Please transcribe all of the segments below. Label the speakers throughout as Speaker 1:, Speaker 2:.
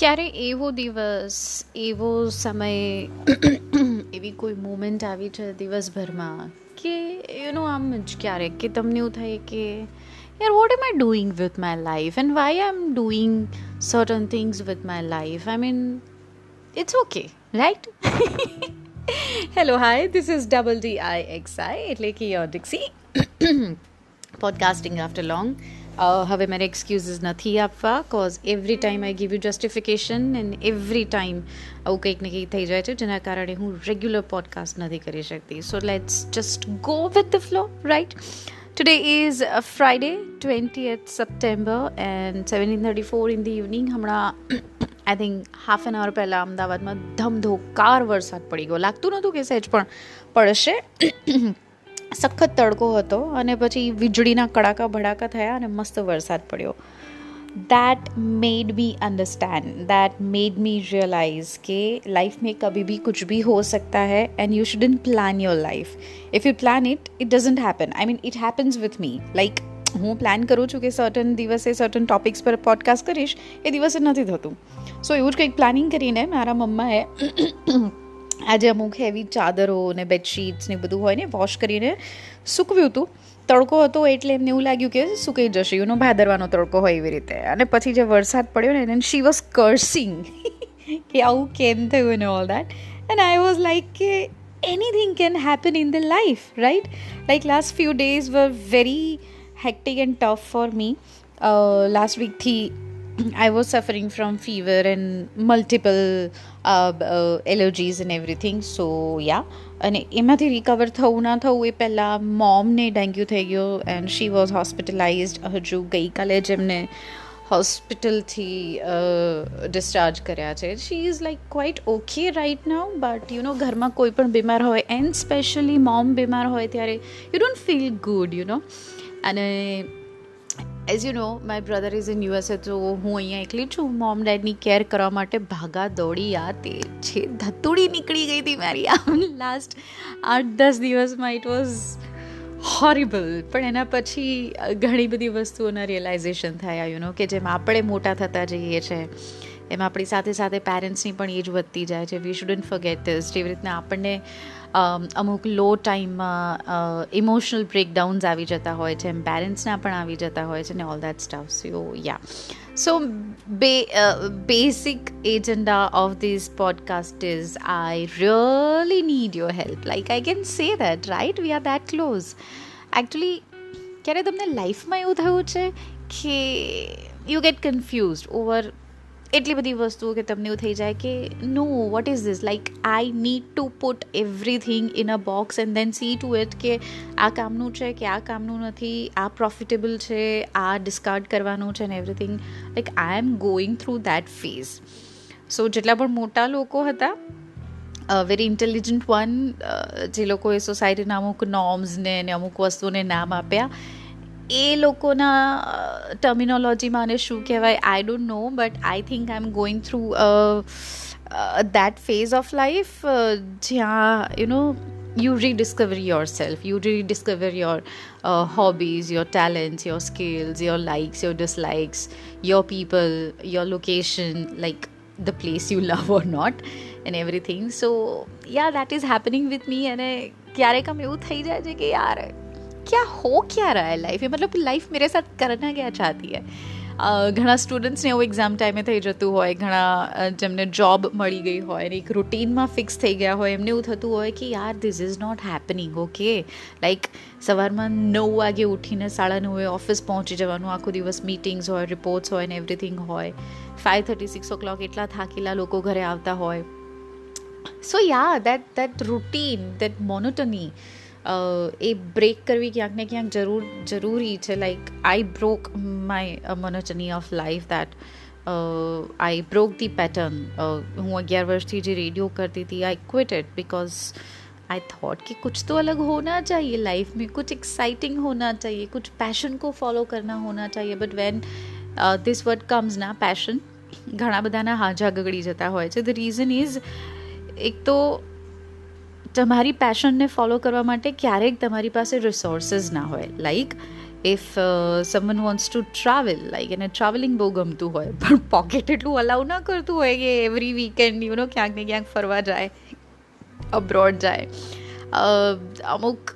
Speaker 1: ક્યારે એવો દિવસ એવો સમય એવી કોઈ મુમેન્ટ આવી છે દિવસભરમાં કે યુ આમ જ ક્યારેક કે તમને એવું થાય કે યાર what am I doing with my life and why I am doing certain things with my life I mean it's okay right hello hi this is double D I X I એટલે કે your Dixie podcasting after long હવે મારે excuses નથી આપવા cause every time I give you justification and every time આવું કંઈક ને કંઈક થઈ જાય છે જેના કારણે હું રેગ્યુલર પોડકાસ્ટ નથી કરી શકતી so let's just go with the flow right today is Friday twenty eighth September and seventeen thirty four in the evening હમણાં I think half an hour પહેલાં અમદાવાદમાં ધમધોકાર વરસાદ પડી ગયો લાગતું નહોતું કે સહેજ પણ પડશે સખત તડકો હતો અને પછી વીજળીના કડાકા ભડાકા થયા અને મસ્ત વરસાદ પડ્યો that made me understand that made me realize કે લાઈફ મેં કભી ભી કુછ ભી હો સકતા હૈ and you shouldn't plan your life if you plan it it doesn't happen I mean it happens with me like હું પ્લાન કરું છું કે સર્ટન દિવસે સર્ટન ટોપિક્સ પર પોડકાસ્ટ કરીશ એ દિવસે નથી થતું સો એવું જ કંઈક પ્લાનિંગ કરીને મારા મમ્માએ આજે અમુક હેવી ચાદરો ને બેડશીટ્સ ને બધું હોય ને વોશ કરીને સૂકવ્યું હતું તડકો હતો એટલે એમને એવું લાગ્યું કે સુકાઈ જશે યુનો ભાદરવાનો તડકો હોય એવી રીતે અને પછી જે વરસાદ પડ્યો ને એને શી વોઝ કર્સિંગ કે આવું કેમ થયું ને all that and I was like કે anything can happen in the life right like last few days were very hectic and tough for me uh, last week thi I was suffering from fever and multiple uh, uh, allergies and everything. So yeah, અને એમાંથી recover થવું ના થવું એ પહેલાં મોમને dengue થઈ ગયો and she was હોસ્પિટલાઇઝડ હજુ ગઈકાલે જ એમને હોસ્પિટલથી ડિસ્ચાર્જ કર્યા છે. She is like quite okay right now but you know ઘરમાં કોઈ પણ બીમાર હોય એન્ડ સ્પેશિયલી મોમ બીમાર હોય ત્યારે you don't feel good you know અને as you know my brother is in USA તો હું અહીંયા એકલી છું. મોમ ડેડની કેર કરવા માટે ભાગા દોડી આ તે છે ધતુડી નીકળી ગઈ હતી મારી. આમ લાસ્ટ આઠ, દસ દિવસમાં ઇટ વોઝ હોરિબલ પણ એના પછી ઘણી બધી વસ્તુઓના રિયલાઇઝેશન થયા યુ નો કે જેમ આપણે મોટા થતા જઈએ છીએ એમ આપણી સાથે સાથે પેરેન્ટ્સની પણ એજ વધતી જાય છે. વી શુડન્ટ ફર્ગેટ ધીસ જેવી રીતના આપણને અમુક લો ટાઈમમાં ઇમોશનલ બ્રેકડાઉન્સ આવી જતા હોય છે એમ પેરેન્ટ્સના પણ આવી જતા હોય છે ને all that stuff so yeah so બે basic agenda of this podcast is I really need your help like I can say that right we are that close actually ક્યારે તમને લાઈફમાં એવું થયું છે કે યુ ગેટ કન્ફ્યુઝડ ઓવર એટલી બધી વસ્તુઓ કે તમને એવું થઈ જાય કે no what is this like I need to put everything in a box and then see to it કે આ કામનું છે કે આ કામનું નથી, આ પ્રોફિટેબલ છે, આ ડિસ્કાર્ડ કરવાનું છે ને everything like I am going through that phase so જેટલા પણ મોટા લોકો હતા વેરી ઇન્ટેલિજન્ટ વન જે લોકોએ સોસાયટીના અમુક નોર્મ્સને અને અમુક વસ્તુઓને નામ આપ્યા એ લોકોના ટર્મિનોલોજીમાં અને શું કહેવાય I don't know but I think I am going through that phase of life જ્યાં you know you rediscover yourself you rediscover your uh, hobbies your talents your skills your likes your dislikes your people your location like the place you love or not and everything so yeah that is happening with me and ક્યારેક આમ એવું થઈ જાય છે કે યાર क्या हो क्या रहा है लाइफ में मतलब लाइफ मेरे साथ करना क्या चाहती है ઘણા સ્ટુડન્ટ્સને એવું એક્ઝામ ટાઈમે થઈ જતું હોય ઘણા જેમને જોબ મળી ગઈ હોય અને એક રૂટીનમાં ફિક્સ થઈ ગયા હોય એમને એવું થતું હોય કે યાર this is not happening okay like સવારમાં નવ વાગે ઉઠીને સાડા નવે ઓફિસ પહોંચી જવાનું આખો દિવસ મીટિંગ્સ હોય રિપોર્ટ્સ હોય ને એવરીથિંગ હોય five thirty six o'clock એટલા થાકેલા લોકો ઘરે આવતા હોય so yeah that that routine that monotony A break કરવી ક્યાંક ને ક્યાંક જરૂર જરૂરી છે like I broke my monotony of life that I broke the pattern હું અગિયાર વર્ષથી જે રેડિયો કરતી थी I quit it because I thought कि कुछ तो अलग होना चाहिए लाइफ में कुछ एक्साइटिंग होना चाहिए कुछ पैशन को फॉलो करना होना चाहिए but when this word comes ના પેશન ઘણા બધાના હાજા ગગડી જતા હોય છે ધ રીઝન ઇઝ એક તો તમારી પેશનને ફોલો કરવા માટે ક્યારેક તમારી પાસે રિસોર્સિસ ના હોય. Like if someone wants to travel like એને ટ્રાવેલિંગ બહુ ગમતું હોય, પણ પોકેટ એટલું અલાઉ ના કરતું હોય કે એવરી વીકેન્ડ યુ નો ક્યાંક ને ક્યાંક ફરવા જાય અબ્રોડ જાય. અમુક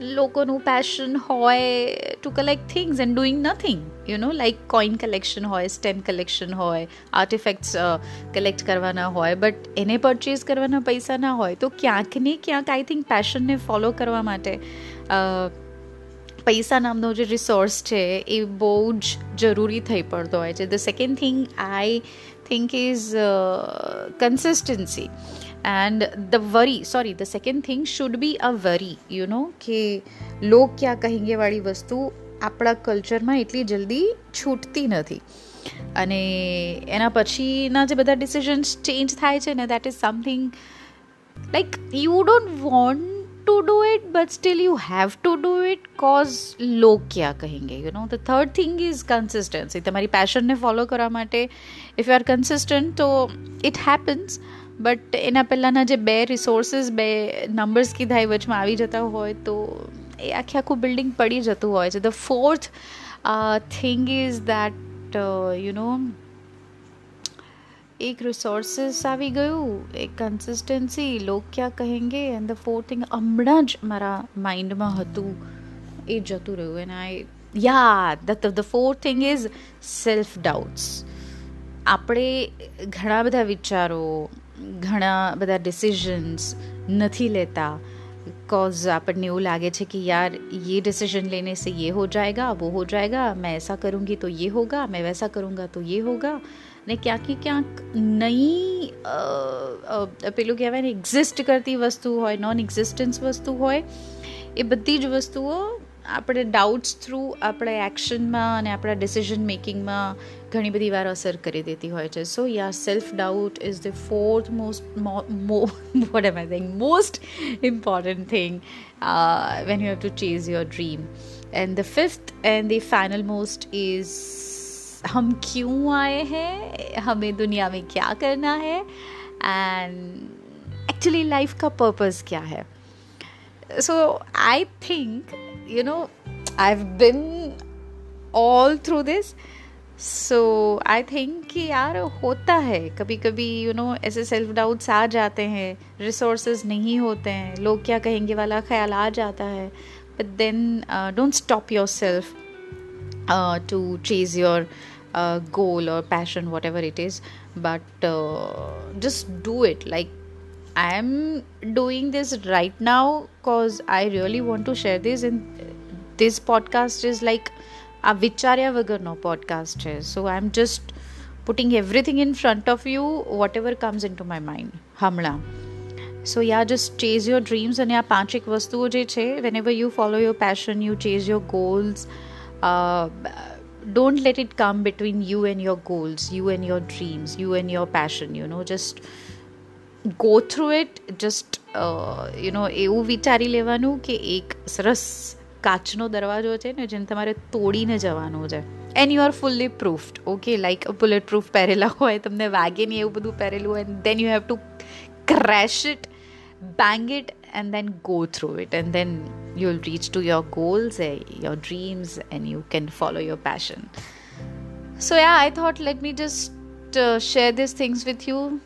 Speaker 1: લોકોનું પેશન હોય to collect things and doing nothing you know like coin collection હોય સ્ટેમ્પ કલેક્શન હોય આર્ટિફેક્ટ્સ કલેક્ટ કરવાના હોય બટ એને પરચેઝ કરવાના પૈસા ના હોય તો ક્યાંક ને ક્યાંક આઈ થિંક પેશનને ફોલો કરવા માટે પૈસા નામનો જે રિસોર્સ છે એ બહુ જ જરૂરી થઈ પડતો હોય છે the second thing I think is consistency and the worry sorry the second thing should be a worry you know કે લોક ક્યાં કહેંગે વાળી વસ્તુ આપણા કલ્ચરમાં એટલી જલ્દી છૂટતી નથી. અને એના પછીના જે બધા ડિસિઝન્સ ચેન્જ થાય છે ને that is something like you don't want to do it but still you have to do it cause લોક ક્યાં કહેંગે you know the third thing is consistency તમારી પેશનને ફોલો કરવા માટે ઇફ યુ આર કન્સિસ્ટન્ટ તો it happens but એના પહેલાંના જે બે રિસોર્સિસ બે નંબર્સ કીધા એ વચમાં આવી જતા હોય, તો એ આખે આખું બિલ્ડિંગ પડી જતું હોય છે. The fourth thing is that you know એક રિસોર્સિસ આવી ગયું, એક કન્સિસ્ટન્સી લોક ક્યાં કહેંગે? એન્ડ ધ ફોર્થ થિંગ હમણાં જ મારા માઇન્ડમાં હતું, એ જતું રહ્યું. And I yeah the the fourth thing is self doubts આપણે ઘણા બધા વિચારો, ઘણા બધા ડિસિઝન્સ નથી લેતા. बिकॉज આપણને એવું લાગે છે कि यार ये डिसीजन लेने से ये हो जाएगा वो हो जाएगा मैं ऐसा करूँगी तो ये होगा मैं वैसा करूँगा तो ये होगा ને ક્યાંક ક્યાંક નહીં પેલું કહેવાય ને એક્ઝિસ્ટ કરતી વસ્તુ હોય નોન એક્ઝિસ્ટન્સ વસ્તુ હોય એ બધી જ વસ્તુઓ આપણે ડાઉટ્સ થ્રુ આપણે એક્શનમાં અને આપણા ડિસિઝન મેકિંગમાં ઘણી બધી વાર અસર કરી દેતી હોય છે so yeah self doubt is the fourth most what am I think most important thing when you have to chase your dream and the fifth and the final most is हम क्यों आए हैं हमें दुनिया में क्या करना है एंड एक्चुअली लाइफ का पर्पज़ क्या है so I think you know i've been all through this so I think कि यार होता है। कभी कभी यू नो ऐसे सेल्फ डाउट्स आ जाते हैं। रिसोर्स नहीं होते हैं। लोग क्या कहेंगे वाला ख्याल आ जाता है। But then don't stop yourself to chase your goal और passion whatever it is but just do it like I am doing this right now because I really want to share this in this podcast is like podcast is like a vicharya vagarno podcast. So I'm just putting everything in front of you, whatever comes into my mind. Hamla. So yeah, just chase your dreams and yeah, પાંચ એક વસ્તુઓ જે છે whenever you follow your passion, you chase your goals. Uh, don't let it come between you and your goals, you and your dreams, you and your passion. You know, just go through it just you know એવું વિચારી લેવાનું કે એક સરસ કાચનો દરવાજો છે ને જેને તમારે તોડીને જવાનું છે and you are fully proofed okay like bullet proof પહેરેલા હોય તમને વાગે નહીં એવું બધું પહેરેલું હોય then you have to crash it bang it and then go through it and then you'll reach to your goals uh, your dreams and you can follow your passion so yeah i thought let me just uh, share these things with you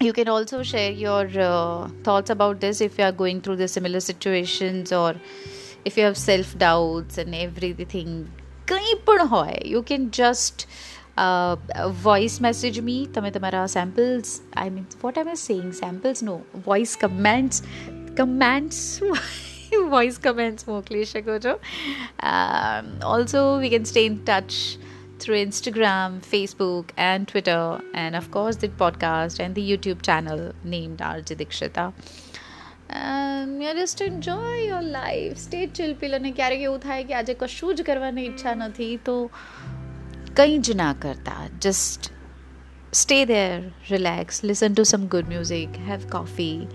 Speaker 1: you can also share your uh, thoughts about this if you are going through the similar situations or if you have self doubts and everything કંઈ પણ હોય you can just voice message me તમે તમારા samples I mean what I am saying samples no voice comments comments voice comments મોકલી શકો છો also we can stay in touch through Instagram, Facebook, and Twitter, and of course the podcast and the YouTube channel named RJ Dikshita. And yeah, just enjoy your life. Stay chill pill અને ક્યારેક એવું થાય કે આજે કશું જ કરવાની ઈચ્છા નથી તો કંઈ જ ના કરતા just stay there, relax, listen to some good music, have coffee,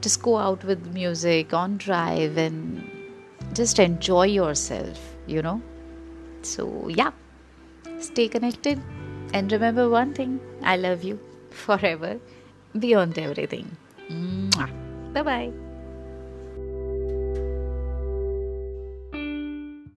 Speaker 1: just go out with music on drive and just enjoy yourself, you know. So, yeah. Stay connected and remember one thing I love you forever, beyond everything. Bye bye.